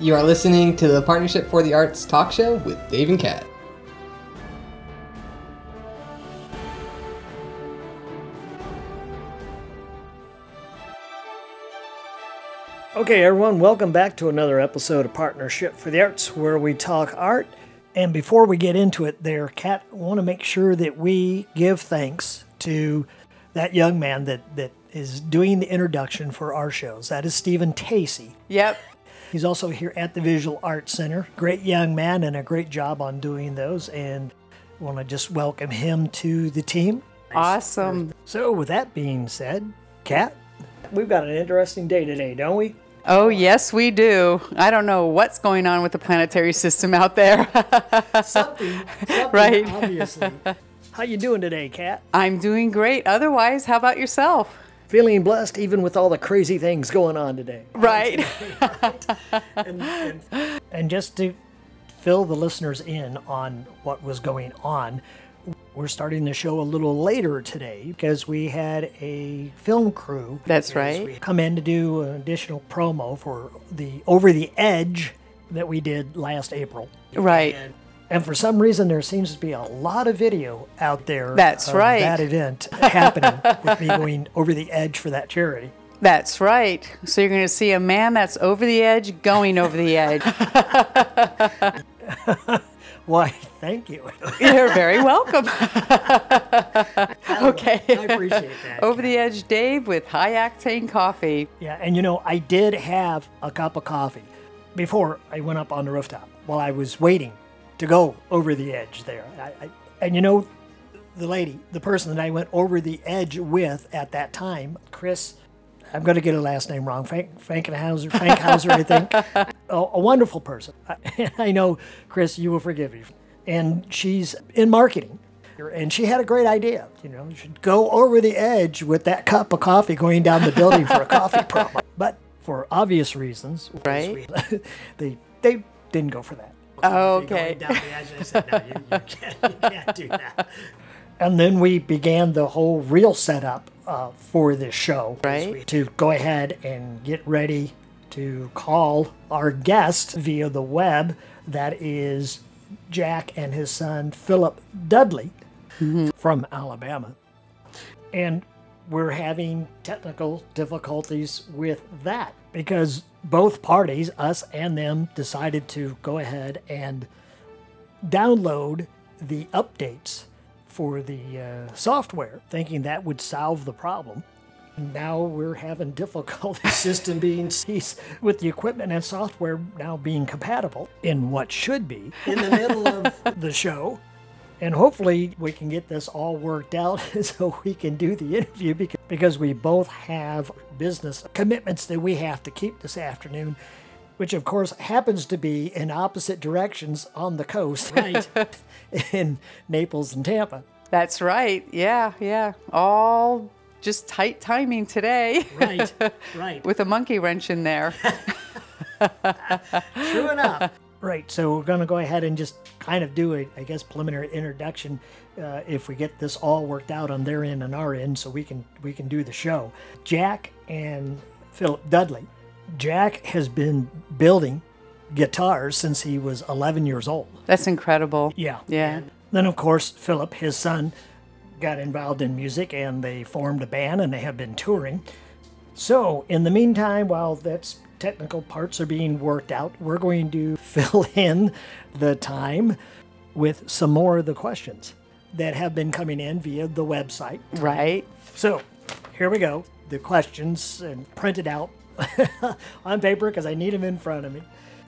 You are listening to the Partnership for the Arts talk show with Dave and Kat. Okay, everyone, welcome back to another episode of Partnership for the Arts, where we talk art. And before we get into it, there, Kat, I want to make sure that we give thanks to that young man that, that is doing the introduction for our shows. That is Stephen Tacey. Yep. He's also here at the Visual Arts Center. Great young man and a great job on doing those. And I want to just welcome him to the team. Awesome. So, with that being said, Kat, we've got an interesting day today, don't we? Oh, yes, we do. I don't know what's going on with the planetary system out there. something, something Right. obviously. How you doing today, Kat? I'm doing great. Otherwise, how about yourself? Feeling blessed even with all the crazy things going on today. Right. And, and, and just to fill the listeners in on what was going on, we're starting the show a little later today because we had a film crew. That's right. We come in to do an additional promo for the Over the Edge that we did last April. Right. And for some reason, there seems to be a lot of video out there. That's of right. That event happening with me going over the edge for that charity. That's right. So you're going to see a man that's over the edge going over the edge. Why, thank you. You're very welcome. okay. I appreciate that. Over the edge, Dave, with high octane coffee. Yeah, and you know, I did have a cup of coffee before I went up on the rooftop while I was waiting to go over the edge there. I, I, and you know, the lady, the person that I went over the edge with at that time, Chris, I'm going to get her last name wrong, Frank, Frankenhauser, Frankhauser, I think, a, a wonderful person. I, I know, Chris, you will forgive me. And she's in marketing. And she had a great idea. You know, you should go over the edge with that cup of coffee going down the building for a coffee promo. But for obvious reasons, Right. they they didn't go for that. Oh, okay. Going down the edge, I said, no, you, you, can't, you can't do that. And then we began the whole real setup uh, for this show. Right. To go ahead and get ready to call our guest via the web. That is Jack and his son, Philip Dudley from Alabama. And we're having technical difficulties with that because both parties, us and them, decided to go ahead and download the updates for the uh, software, thinking that would solve the problem. Now we're having difficulty system being seized with the equipment and software now being compatible in what should be in the middle of the show. And hopefully we can get this all worked out so we can do the interview because, because we both have business commitments that we have to keep this afternoon, which of course happens to be in opposite directions on the coast, right? in Naples and Tampa. That's right. Yeah, yeah. All just tight timing today Right, right. with a monkey wrench in there. True enough. Right, so we're going to go ahead and just kind of do a, I guess, preliminary introduction uh, if we get this all worked out on their end and our end, so we can we can do the show. Jack and Philip Dudley. Jack has been building guitars since he was 11 years old. That's incredible. Yeah. Yeah. And then, of course, Philip, his son, got involved in music and they formed a band and they have been touring. So, in the meantime, while that's technical parts are being worked out, we're going to fill in the time with some more of the questions that have been coming in via the website. Right. So, here we go. The questions and printed out on paper because I need them in front of me.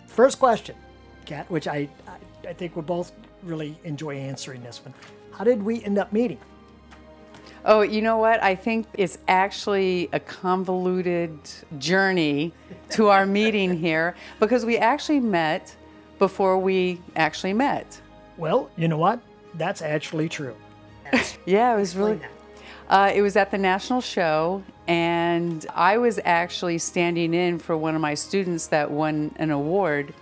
First question, Kat, which I, I I think we'll both really enjoy answering this one. How did we end up meeting? Oh, you know what? I think it's actually a convoluted journey to our meeting here because we actually met before we actually met. Well, you know what? That's actually true. Yeah, it was really. Uh, it was at the national show, and I was actually standing in for one of my students that won an award.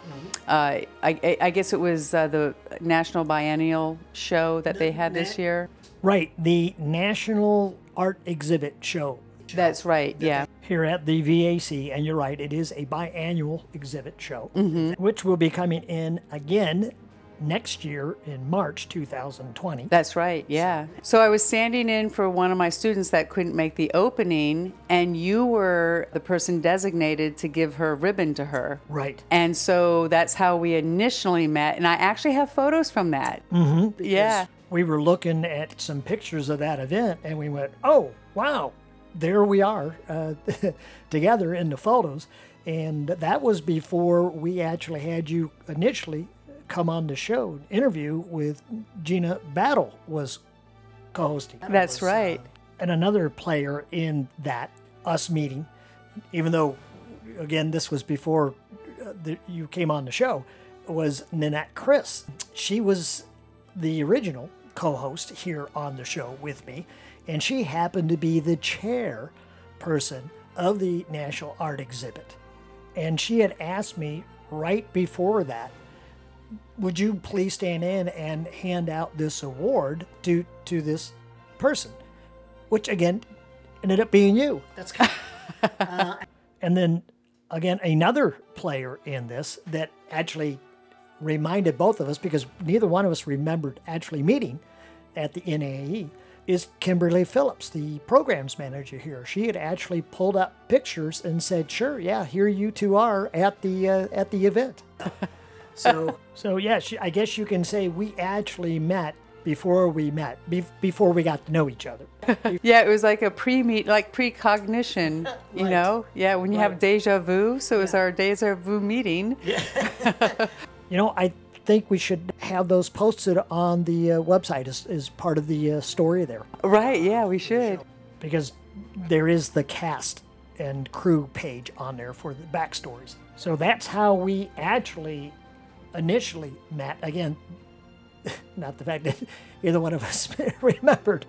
Uh, I, I- I guess it was uh, the National Biennial show that they had this year. Right, the National Art Exhibit Show That's right. Yeah. here at the VAC, and you're right, it is a biannual exhibit show, which will be coming in again next year in March 2020. That's right, yeah. So I was standing in for one of my students that couldn't make the opening, and you were the person designated to give her ribbon to her. Right. And so that's how we initially met, and I actually have photos from that. Mm-hmm. Yeah. We were looking at some pictures of that event, and we went, "Oh, wow, there we are uh, together in the photos." And that was before we actually had you initially come on the show interview with Gina Battle was co-hosting. That's right. and another player in that us meeting, even though, again, this was before uh, the, you came on the show, was Nanette Chris. She was the original co-host here on the show with me, and she happened to be the chair person of the National Art Exhibit. And she had asked me right before that, would you please stand in and hand out this award to to this person? Which again ended up being you. That's kind uh, and then again another player in this that actually reminded both of us because neither one of us remembered actually meeting at the NAE is Kimberly Phillips, the programs manager here. She had actually pulled up pictures and said, "Sure, yeah, here you two are at the uh, at the event." so, so yeah, she, I guess you can say we actually met before we met, be, before we got to know each other. Yeah, it was like a pre-meet, like precognition, you Right. know? Yeah, when you have deja vu. So it was our deja vu meeting. You know, I think we should have those posted on the uh, website as, as part of the uh, story there. Right, yeah, we should. because there is the cast and crew page on there for the backstories. So that's how we actually initially met. Again, not the fact that either one of us remembered.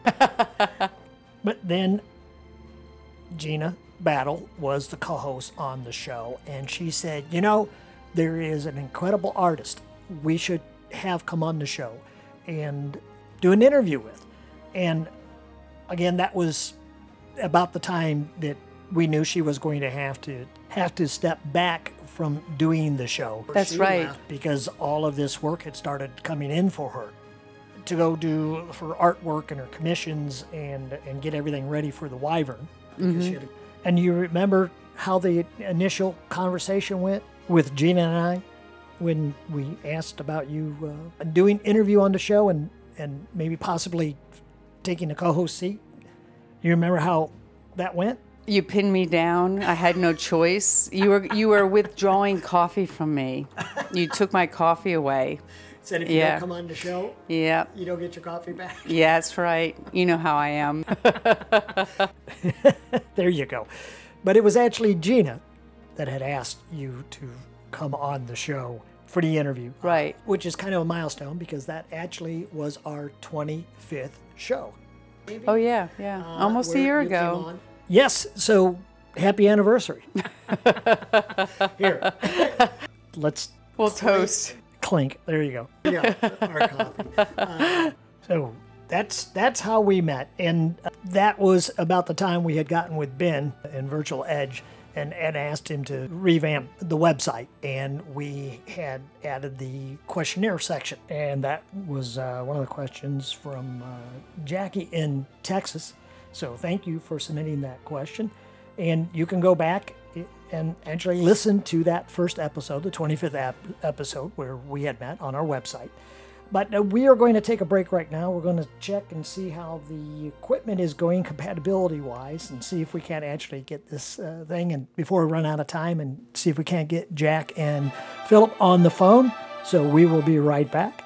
but then Gina Battle was the co host on the show, and she said, You know, there is an incredible artist we should have come on the show and do an interview with. And again, that was about the time that we knew she was going to have to have to step back from doing the show. That's She right. Because all of this work had started coming in for her to go do her artwork and her commissions and and get everything ready for the Wyvern. Mm-hmm. She had- and you remember how the initial conversation went with Gina and I when we asked about you uh, doing interview on the show and and maybe possibly taking a co-host seat. You remember how that went? You pinned me down. I had no choice. You were you were withdrawing coffee from me. You took my coffee away. Said if you don't come on the show, Yeah. you don't get your coffee back. Yeah, that's right. You know how I am. there you go. But it was actually Gina that had asked you to come on the show for the interview. Right. Which is kind of a milestone because that actually was our 25th show. Oh yeah, yeah. Almost a year ago. Yes, so happy anniversary. Here. Let's We'll toast. clink. There you go. Yeah, our coffee. Uh, so that's that's how we met, and uh, that was about the time we had gotten with Ben in Virtual Edge, and, and asked him to revamp the website, and we had added the questionnaire section, and that was uh, one of the questions from uh, Jackie in Texas. So thank you for submitting that question, and you can go back and actually listen to that first episode, the 25th ap- episode where we had met on our website. But uh, we are going to take a break right now. We're going to check and see how the equipment is going compatibility wise and see if we can't actually get this uh, thing and before we run out of time and see if we can't get Jack and Philip on the phone. So we will be right back.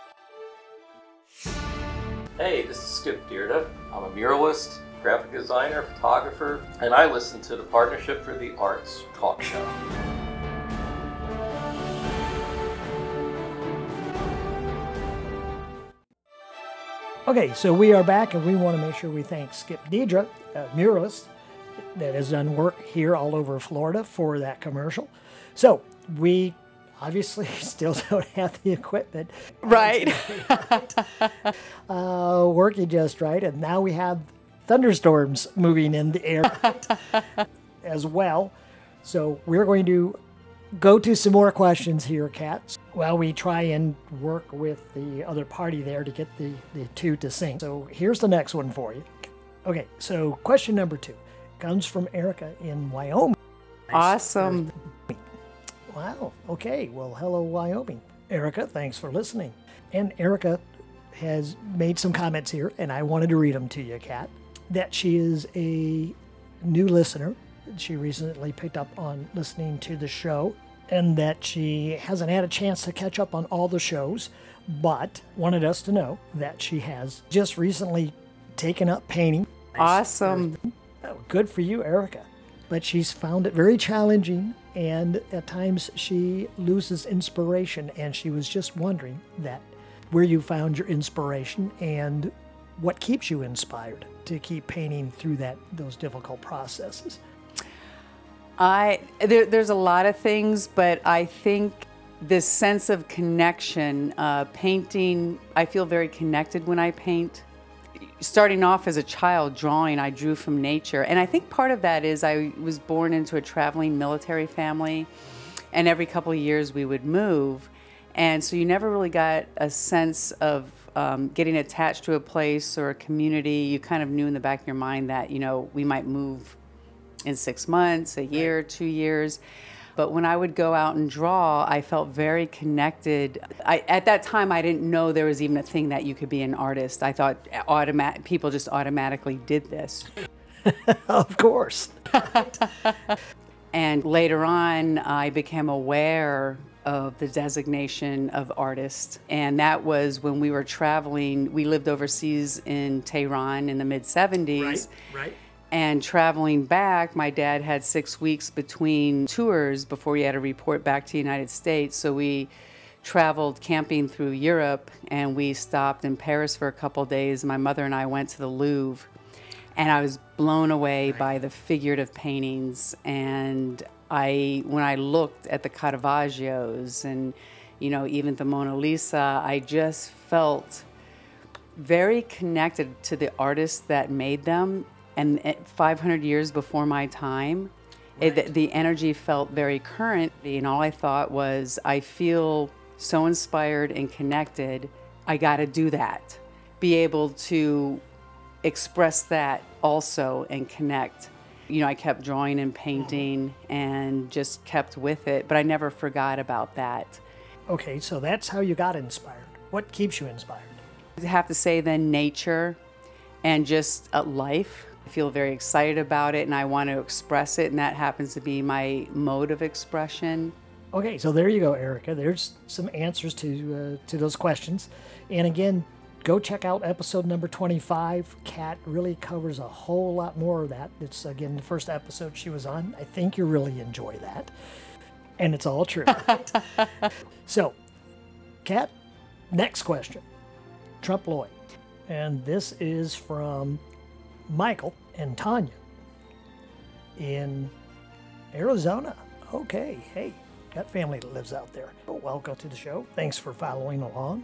Hey, this is Skip Deerda. I'm a muralist, graphic designer, photographer, and I listen to the Partnership for the Arts talk show. Okay, so we are back and we want to make sure we thank Skip Deidre, a muralist that has done work here all over Florida for that commercial. So we obviously still don't have the equipment Right. uh, working just right, and now we have thunderstorms moving in the air as well. So we're going to go to some more questions here, Kat, while we try and work with the other party there to get the, the two to sync. So here's the next one for you. Okay, so question number two comes from Erica in Wyoming. Awesome. Wow. Okay. Well, hello, Wyoming. Erica, thanks for listening. And Erica has made some comments here, and I wanted to read them to you, Kat. That she is a new listener. She recently picked up on listening to the show, and that she hasn't had a chance to catch up on all the shows, but wanted us to know that she has just recently taken up painting. Awesome. Good for you, Erica. But she's found it very challenging, and at times she loses inspiration. And she was just wondering that where you found your inspiration and what keeps you inspired to keep painting through that those difficult processes. I there, there's a lot of things, but I think this sense of connection, uh, painting. I feel very connected when I paint. Starting off as a child drawing, I drew from nature, and I think part of that is I was born into a traveling military family, and every couple of years we would move, and so you never really got a sense of um, getting attached to a place or a community. You kind of knew in the back of your mind that you know we might move in six months, a year, two years. But when I would go out and draw, I felt very connected. I, at that time, I didn't know there was even a thing that you could be an artist. I thought automat- people just automatically did this. of course. And later on, I became aware of the designation of artist. And that was when we were traveling. We lived overseas in Tehran in the mid 70s. Right, right. And traveling back, my dad had six weeks between tours before he had to report back to the United States. So we traveled camping through Europe and we stopped in Paris for a couple days. My mother and I went to the Louvre and I was blown away by the figurative paintings. And I, when I looked at the Caravaggios and, you know, even the Mona Lisa, I just felt very connected to the artists that made them and eh, 500 years before my time it, the, the energy felt very current and all i thought was i feel so inspired and connected i got to do that be able to express that also and connect you know i kept drawing and painting and just kept with it but i never forgot about that Okay, so that's how you got inspired. What keeps you inspired? I have to say then nature and just uh, life. Feel very excited about it and I want to express it, and that happens to be my mode of expression. Okay, so there you go, Erica. There's some answers to uh, to those questions. And again, go check out episode number 25. Kat really covers a whole lot more of that. It's again the first episode she was on. I think you really enjoy that. And it's all true. so, Kat, next question. trompe l'oeil. And this is from Michael and Tanya in Arizona. Okay, hey, got family that lives out there. Welcome to the show. Thanks for following along.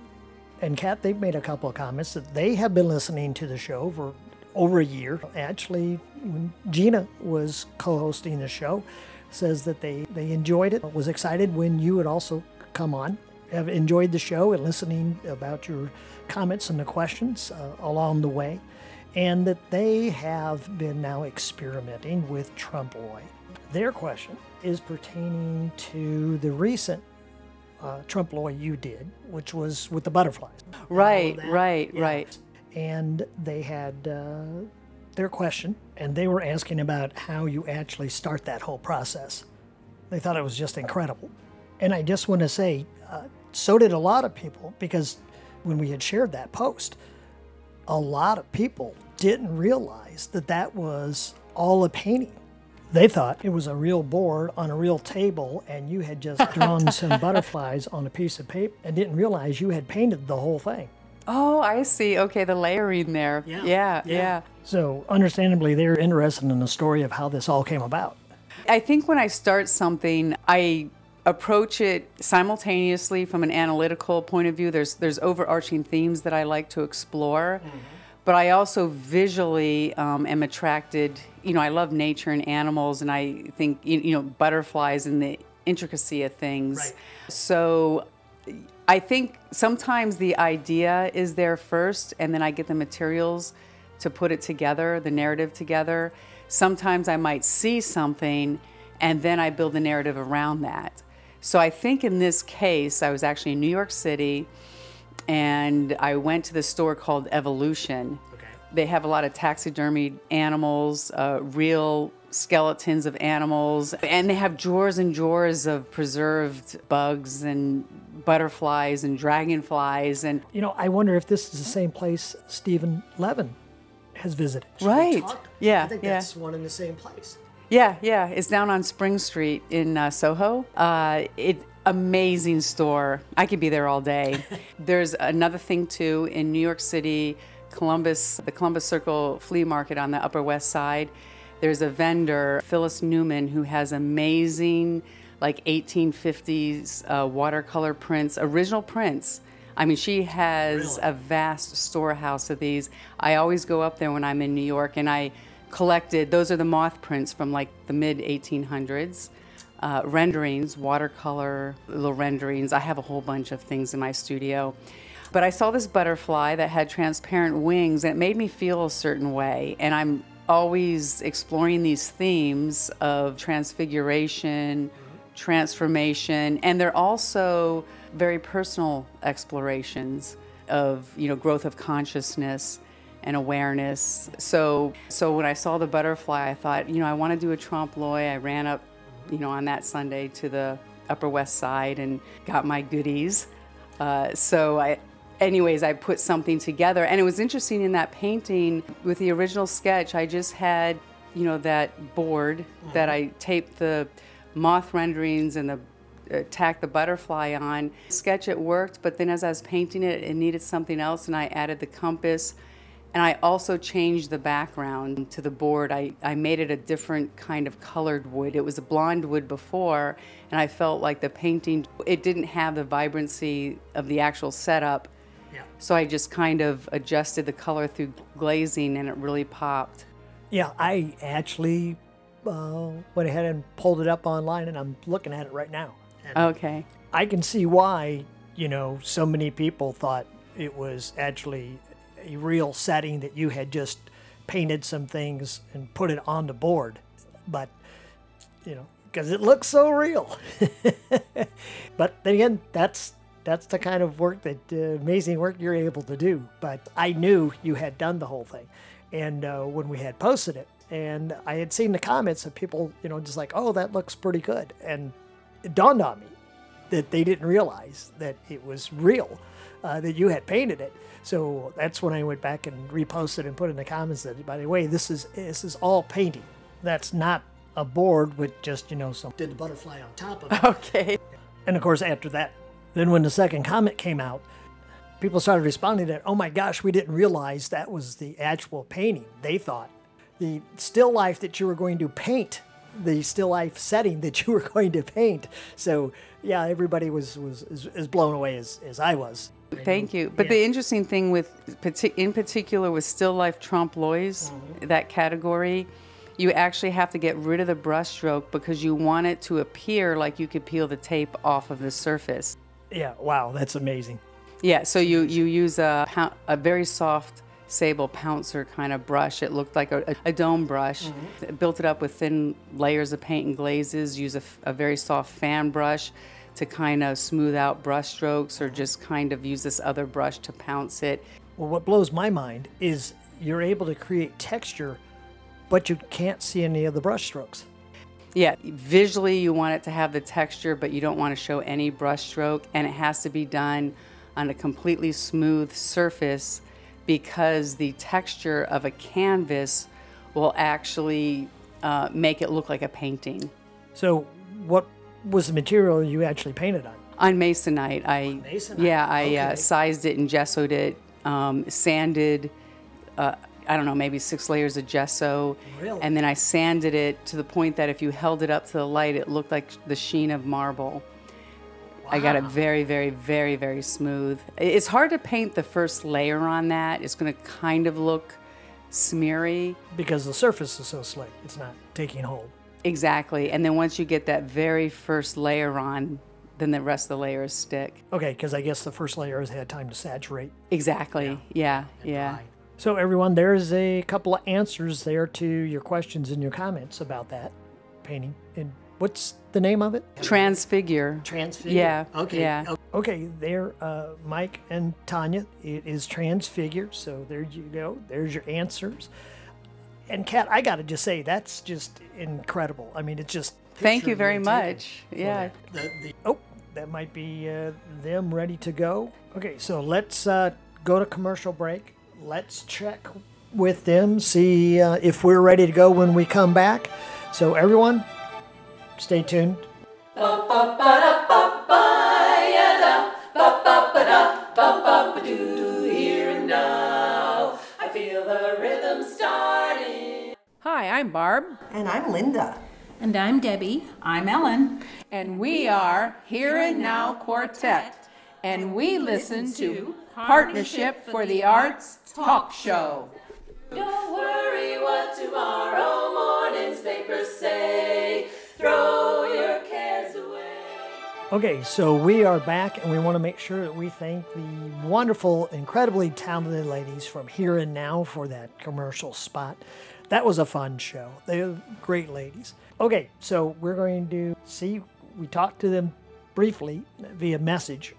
And Kat, they've made a couple of comments that they have been listening to the show for over a year. Actually, when Gina was co-hosting the show, says that they they enjoyed it. Was excited when you would also come on. Have enjoyed the show and listening about your comments and the questions uh, along the way, and that they have been now experimenting with trompe l'oeil. Their question is pertaining to the recent uh, trompe l'oeil you did, which was with the butterflies. Right, right, Yeah. right. And they had uh, their question, and they were asking about how you actually start that whole process. They thought it was just incredible. And I just want to say, uh, so did a lot of people, because when we had shared that post, a lot of people didn't realize that that was all a painting. They thought it was a real board on a real table, and you had just drawn some butterflies on a piece of paper and didn't realize you had painted the whole thing. Oh, I see. Okay, the layering there. Yeah, yeah, yeah. yeah. So, understandably, they're interested in the story of how this all came about. I think when I start something, I approach it simultaneously from an analytical point of view. There's there's overarching themes that I like to explore, mm-hmm. But I also visually um, am attracted. You know, I love nature and animals, and I think you know butterflies and the intricacy of things. Right. So I think sometimes the idea is there first, and then I get the materials to put it together, the narrative together. Sometimes I might see something, and then I build the narrative around that. So I think in this case, I was actually in New York City, and I went to the store called Evolution. Okay. They have a lot of taxidermied animals, uh, real skeletons of animals, and they have drawers and drawers of preserved bugs and butterflies and dragonflies and You know, I wonder if this is the same place Stephen Levin has visited. We Right. Yeah, I think yeah. that's one in the same place. Yeah, yeah. It's down on Spring Street in uh, Soho. Uh, it amazing store. I could be there all day. There's another thing too in New York City, Columbus, the Columbus Circle Flea Market on the Upper West Side. There's a vendor, Phyllis Newman, who has amazing, like 1850s uh, watercolor prints, original prints. I mean, she has Really? a vast storehouse of these. I always go up there when I'm in New York, and I collected. Those are the moth prints from like the mid 1800s. Uh, renderings, watercolor, little renderings. I have a whole bunch of things in my studio. But I saw this butterfly that had transparent wings, and it made me feel a certain way. And I'm always exploring these themes of transfiguration, transformation, and they're also very personal explorations of you know growth of consciousness and awareness. So so when I saw the butterfly, I thought you know I want to do a trompe l'oeil. I ran up you know on that Sunday to the Upper West Side and got my goodies. Uh, so I. Anyways, I put something together, and it was interesting in that painting with the original sketch. I just had, you know, that board that I taped the moth renderings and the tack the butterfly on. Sketch it worked, but then as I was painting it, it needed something else, and I added the compass. And I also changed the background to the board. I, I made it a different kind of colored wood. It was a blonde wood before, and I felt like the painting, it didn't have the vibrancy of the actual setup. Yeah. So I just kind of adjusted the color through glazing, and it really popped. Yeah, I actually uh, went ahead and pulled it up online, and I'm looking at it right now. And Okay. I can see why, you know, so many people thought it was actually a real setting that you had just painted some things and put it on the board. But, you know, because it looks so real. but then again, that's that's the kind of work that uh, amazing work you're able to do. But I knew you had done the whole thing, and uh, when we had posted it, and I had seen the comments of people, you know, just like, "Oh, that looks pretty good," and it dawned on me that they didn't realize that it was real, uh, that you had painted it. So that's when I went back and reposted and put in the comments that, by the way, this is this is all painting. That's not a board with just you know some did the butterfly on top of it. Okay. And of course, after that, then when the second comment came out, people started responding that, oh my gosh, we didn't realize that was the actual painting. They thought the still life that you were going to paint, the still life setting that you were going to paint. So yeah, everybody was was as, as blown away as, as I was. Thank you. But the interesting thing with, in particular, with still life trompe l'oeils, mm-hmm. that category, you actually have to get rid of the brushstroke because you want it to appear like you could peel the tape off of the surface. Yeah, wow, that's amazing. Yeah, so you, you use a, a very soft sable pouncer kind of brush. It looked like a, a dome brush. Mm-hmm. Built it up with thin layers of paint and glazes. Use a very soft fan brush to kind of smooth out brush strokes or just kind of use this other brush to pounce it. Well, what blows my mind is you're able to create texture, but you can't see any of the brush strokes. Yeah, visually you want it to have the texture, but you don't want to show any brush stroke, and it has to be done on a completely smooth surface because the texture of a canvas will actually uh, make it look like a painting. So, what was the material you actually painted on? On masonite, I masonite, yeah, I okay. uh, sized it and gessoed it, um, sanded. Uh, I don't know, maybe six layers of gesso, Really? and then I sanded it to the point that if you held it up to the light, it looked like the sheen of marble. Wow. I got it very, very, very, very smooth. It's hard to paint the first layer on that. It's going to kind of look smeary. Because the surface is so slick, it's not taking hold. Exactly. And then once you get that very first layer on, then the rest of the layers stick. Okay, because I guess the first layer has had time to saturate. Exactly. Yeah. Yeah. So, everyone, there's a couple of answers there to your questions and your comments about that painting. And what's the name of it? Transfigure. Transfigure. Yeah, Okay. yeah. Okay. There, uh, Mike and Tanya. It is transfigure. So there you go. There's your answers. And Kat, I got to just say that's just incredible. I mean, it's just. Thank you very much. Yeah. that. The, the, oh, that might be uh, them ready to go. Okay, so let's uh, go to commercial break. Let's check with them, see uh, if we're ready to go when we come back. So, everyone, stay tuned. Hi, I'm Barb. And I'm Linda. And I'm Debbie. I'm Ellen. And we are Here and Now Quartet. And we listen to Partnership for the Arts Talk Show. Don't worry what tomorrow morning's papers say. Throw your cares away. Okay, so we are back and we want to make sure that we thank the wonderful, incredibly talented ladies from Here and Now for that commercial spot. That was a fun show. They're great ladies. Okay, so we're going to see, we talked to them briefly via message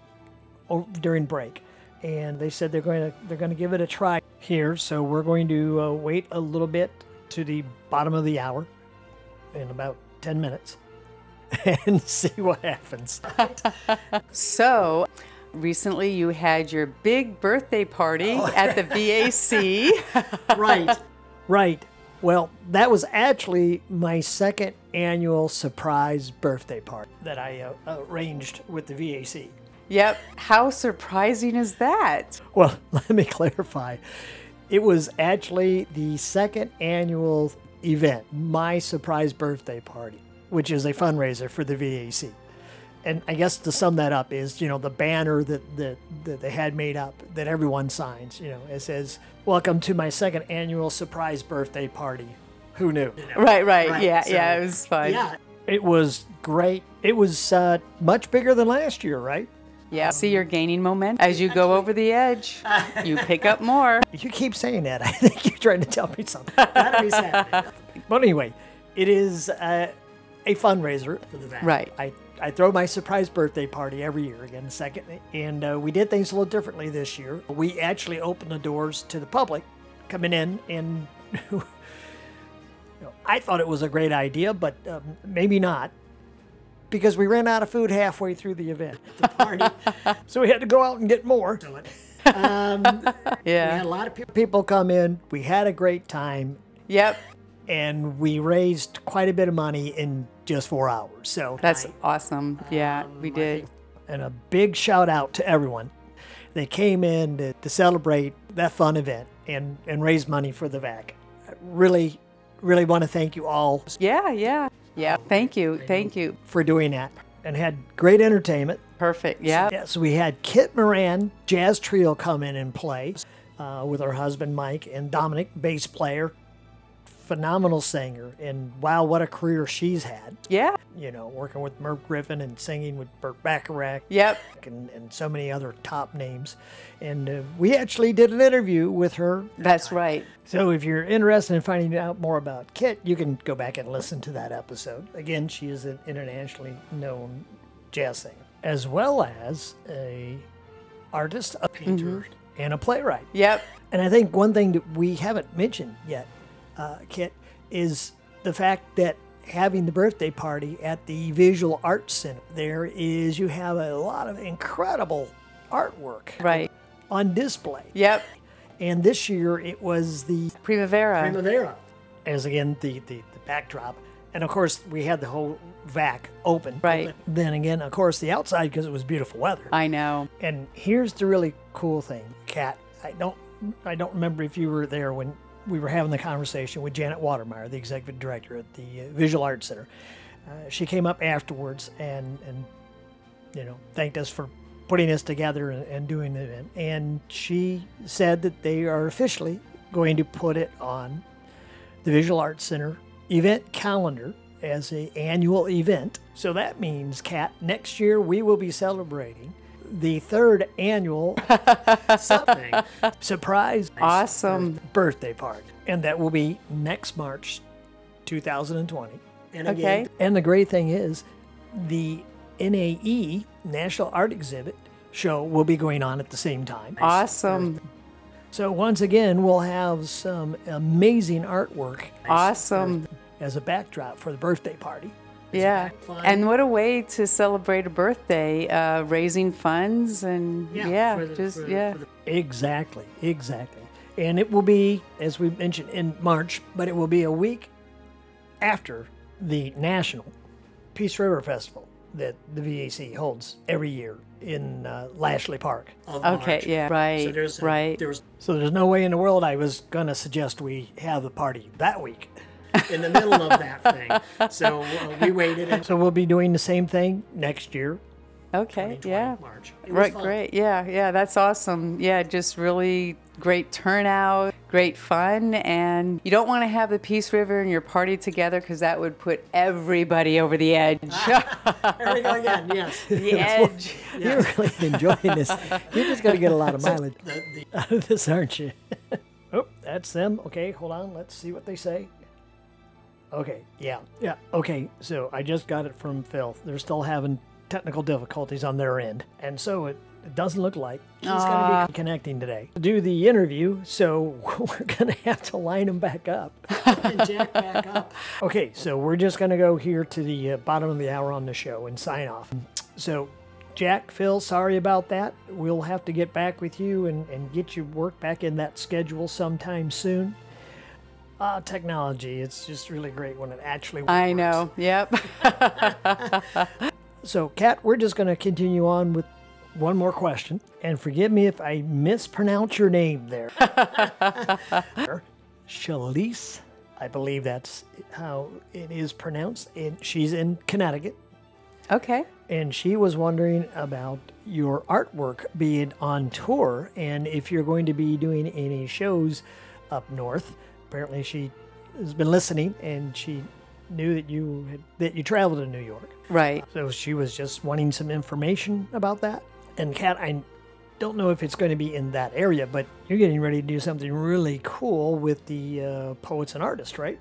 during break. And they said they're going to they're going to give it a try here. So we're going to uh, wait a little bit to the bottom of the hour in about 10 minutes and see what happens. So, recently you had your big birthday party at the VAC. right. Right. Well, that was actually my second annual surprise birthday party that I uh, arranged with the VAC. yep. How surprising is that? Well, let me clarify. It was actually the second annual event, my surprise birthday party, which is a fundraiser for the VAC. And I guess to sum that up is, you know, the banner that, that, that they had made up that everyone signs, you know, it says, Welcome to my second annual surprise birthday party. Who knew? Right, right. Right, yeah, so- yeah. It was fun. Yeah. It was great. It was uh, much bigger than last year, right? Yeah. See, you're gaining momentum as you go over the edge. You pick up more. You keep saying that. I think you're trying to tell me something. That is happening. But anyway, it is uh, a fundraiser for the VAC. Right. I, I throw my surprise birthday party every year again, second, and uh, we did things a little differently this year. We actually opened the doors to the public coming in, and you know, I thought it was a great idea, but um, maybe not. Because we ran out of food halfway through the event, the party, so we had to go out and get more. Um, we had Yeah. a lot of pe- people come in. We had a great time, Yep. and we raised quite a bit of money in just four hours. So That's awesome. Yeah, we did. and a big shout out to everyone that came in to, to celebrate that fun event and and raise money for the VAC. I really, really want to thank you all Yeah, yeah. Yeah. Thank you. Thank you. for doing that and had great entertainment. Perfect. Yeah. Yeah, so we had Kit Moran jazz trio come in and play uh, with her husband Mike and Dominic, bass player, phenomenal singer, and wow, what a career she's had. Yeah. You know, working with Merv Griffin and singing with Burt Bacharach Yep. and, and so many other top names. And uh, we actually did an interview with her. That's right. So if you're interested in finding out more about Kit, you can go back and listen to that episode. Again, she is an internationally known jazz singer, as well as a artist, a painter, and a playwright. Yep. And I think one thing that we haven't mentioned yet, uh, Kit, is the fact that having the birthday party at the Visual Arts Center, there is, you have a lot of incredible artwork Right. on display. Yep. And this year it was the Primavera. Primavera as again the, the, the backdrop. And of course, we had the whole vac open. Right. But then again, of course, the outside because it was beautiful weather. I know. And here's the really cool thing, Kat. I don't I don't remember if you were there when we were having the conversation with Janet Watermeyer, the executive director at the uh, Visual Arts Center. Uh, she came up afterwards and and you know, thanked us for putting this together and, and doing the event. And she said that they are officially going to put it on the Visual Arts Center event calendar as a annual event. So that means, Kat, next year we will be celebrating the third annual something surprise Awesome. birthday party, and that will be next March, 2020. And Okay. and the great thing is, the NAE National Art Exhibit show will be going on at the same time. Awesome. So once again, we'll have some amazing artwork Awesome. as a backdrop for the birthday party. Yeah. And what a way to celebrate a birthday, uh, raising funds and yeah, just yeah. Exactly, exactly. And it will be, as we mentioned, in March, but it will be a week after the National Peace River Festival that the VAC holds every year in uh, Laishley Park. okay, yeah, right, right. So there's no way in the world I was going to suggest we have the party that week. In the middle of that thing. So uh, we waited. And so we'll be doing the same thing next year. Okay, yeah. March. Right, fun. great. Yeah, yeah, that's awesome. Yeah, just really great turnout, great fun. And you don't want to have the Peace River and your party together because that would put everybody over the edge. There we go again, yes. the edge. You're really enjoying this. You're just going to get a lot of mileage out of this, aren't you? oh, that's them. Okay, hold on. Let's see what they say. Okay, yeah, yeah. Okay, so I just got it from Phil. They're still having technical difficulties on their end. And so it, it doesn't look like he's going to be connecting today to do the interview. So we're going to have to line him back up. Jack back up. Okay, so we're just going to go here to the uh, bottom of the hour on the show and sign off. So, Jack, Phil, sorry about that. We'll have to get back with you and, and get your work back in that schedule sometime soon. Ah, technology, it's just really great when it actually works. I know. Yep. So, Kat, we're just going to continue on with one more question. And forgive me if I mispronounce your name there. Shalise, I believe that's how it is pronounced. And she's in Connecticut. Okay. And she was wondering about your artwork being on tour and if you're going to be doing any shows up north. Apparently, she has been listening and she knew that you had, that you traveled to New York. Right. So she was just wanting some information about that. And Kat, I don't know if it's going to be in that area, but you're getting ready to do something really cool with the uh, poets and artists, right?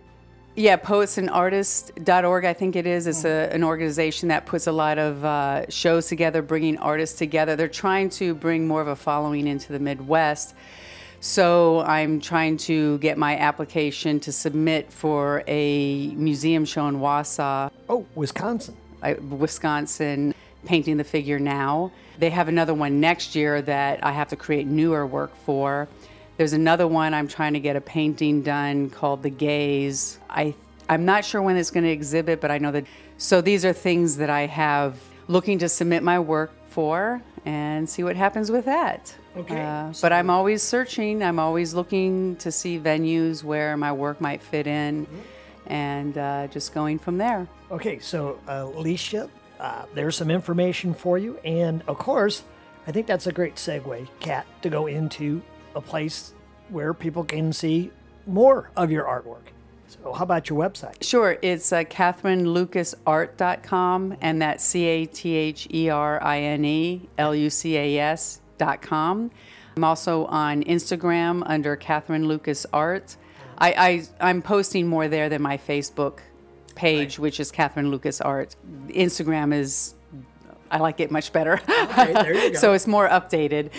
Yeah, poetsandartists.org, I think it is. It's a, an organization that puts a lot of uh, shows together, bringing artists together. They're trying to bring more of a following into the Midwest. So I'm trying to get my application to submit for a museum show in Wausau, Oh, Wisconsin. I- Wisconsin, painting the figure now. They have another one next year that I have to create newer work for. There's another one I'm trying to get a painting done called The Gaze. I I'm not sure when it's going to exhibit, but I know that. So these are things that I have looking to submit my work for and see what happens with that. Okay, Uh, but I'm always searching. I'm always looking to see venues where my work might fit in, and uh, just going from there. Okay, so uh, Alicia, uh, there's some information for you. And of course, I think that's a great segue, Kat, to go into a place where people can see more of your artwork. So, how about your website? Sure, it's uh, CatherineLucasArt.com, and that's C A T H E R I N E L U C A S.com. I'm also on Instagram under Catherine Lucas Art. I, I, I'm posting more there than my Facebook page, which is Catherine Lucas Art. Instagram is, I like it much better. Okay, there you go. so it's more updated.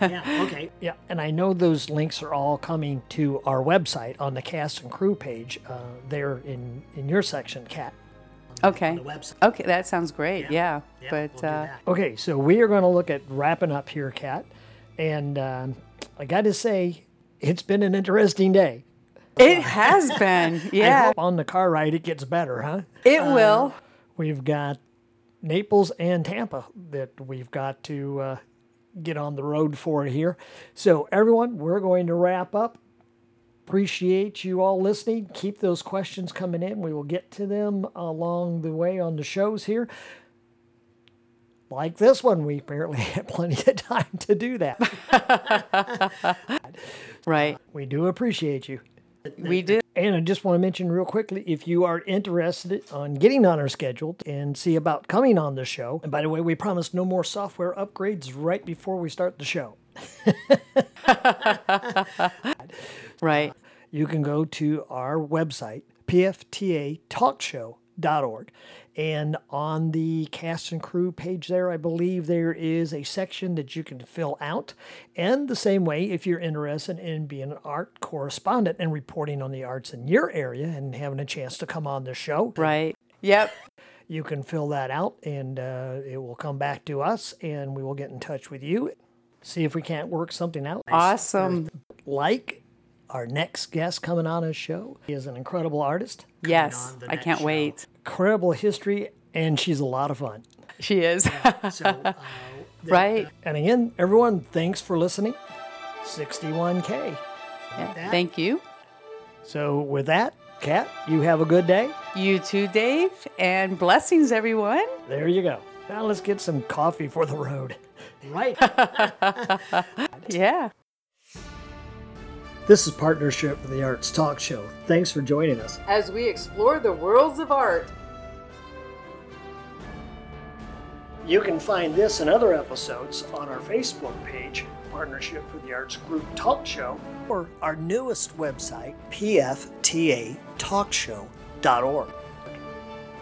yeah, okay. Yeah, and I know those links are all coming to our website on the cast and crew page uh, there in, in your section, Kat. Okay. website. Okay, that sounds great. Yeah. but uh, Okay, so we are going to look at wrapping up here, Kat. And um, I got to say, it's been an interesting day. it has been. I Yeah. hope on the car ride it gets better, huh? It will. We've got Naples and Tampa that we've got to uh, get on the road for here. So, everyone, we're going to wrap up. Appreciate you all listening. Keep those questions coming in. We will get to them along the way on the shows here. like this one, we apparently had plenty of time to do that. Right. we do appreciate you. We do. And I just want to mention real quickly if you are interested on getting on our schedule and see about coming on the show. And by the way, we promise no more software upgrades right before we start the show. Right. You can go to our website, pftatalkshow.org. And on the cast and crew page there, I believe there is a section that you can fill out. And the same way, if you're interested in being an art correspondent and reporting on the arts in your area and having a chance to come on the show, Right. Yep. you can fill that out and uh, it will come back to us and we will get in touch with you. See if we can't work something out. Awesome. Like our next guest coming on our show. He is an incredible artist, Yes. I can't show. wait. incredible history, and she's a lot of fun. She is. So, uh, right. and again, everyone, thanks for listening. 61K. Yeah. Thank you. So, with that, Kat, you have a good day. You too, Dave. And blessings, everyone. There you go. Now let's get some coffee for the road. Right. Yeah. This is Partnership for the Arts Talk Show. Thanks for joining us. As we explore the worlds of art. You can find this and other episodes on our Facebook page, Partnership for the Arts Group Talk Show, or our newest website, pftatalkshow.org.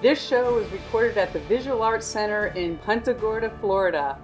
This show was recorded at the Visual Arts Center in Punta Gorda, Florida.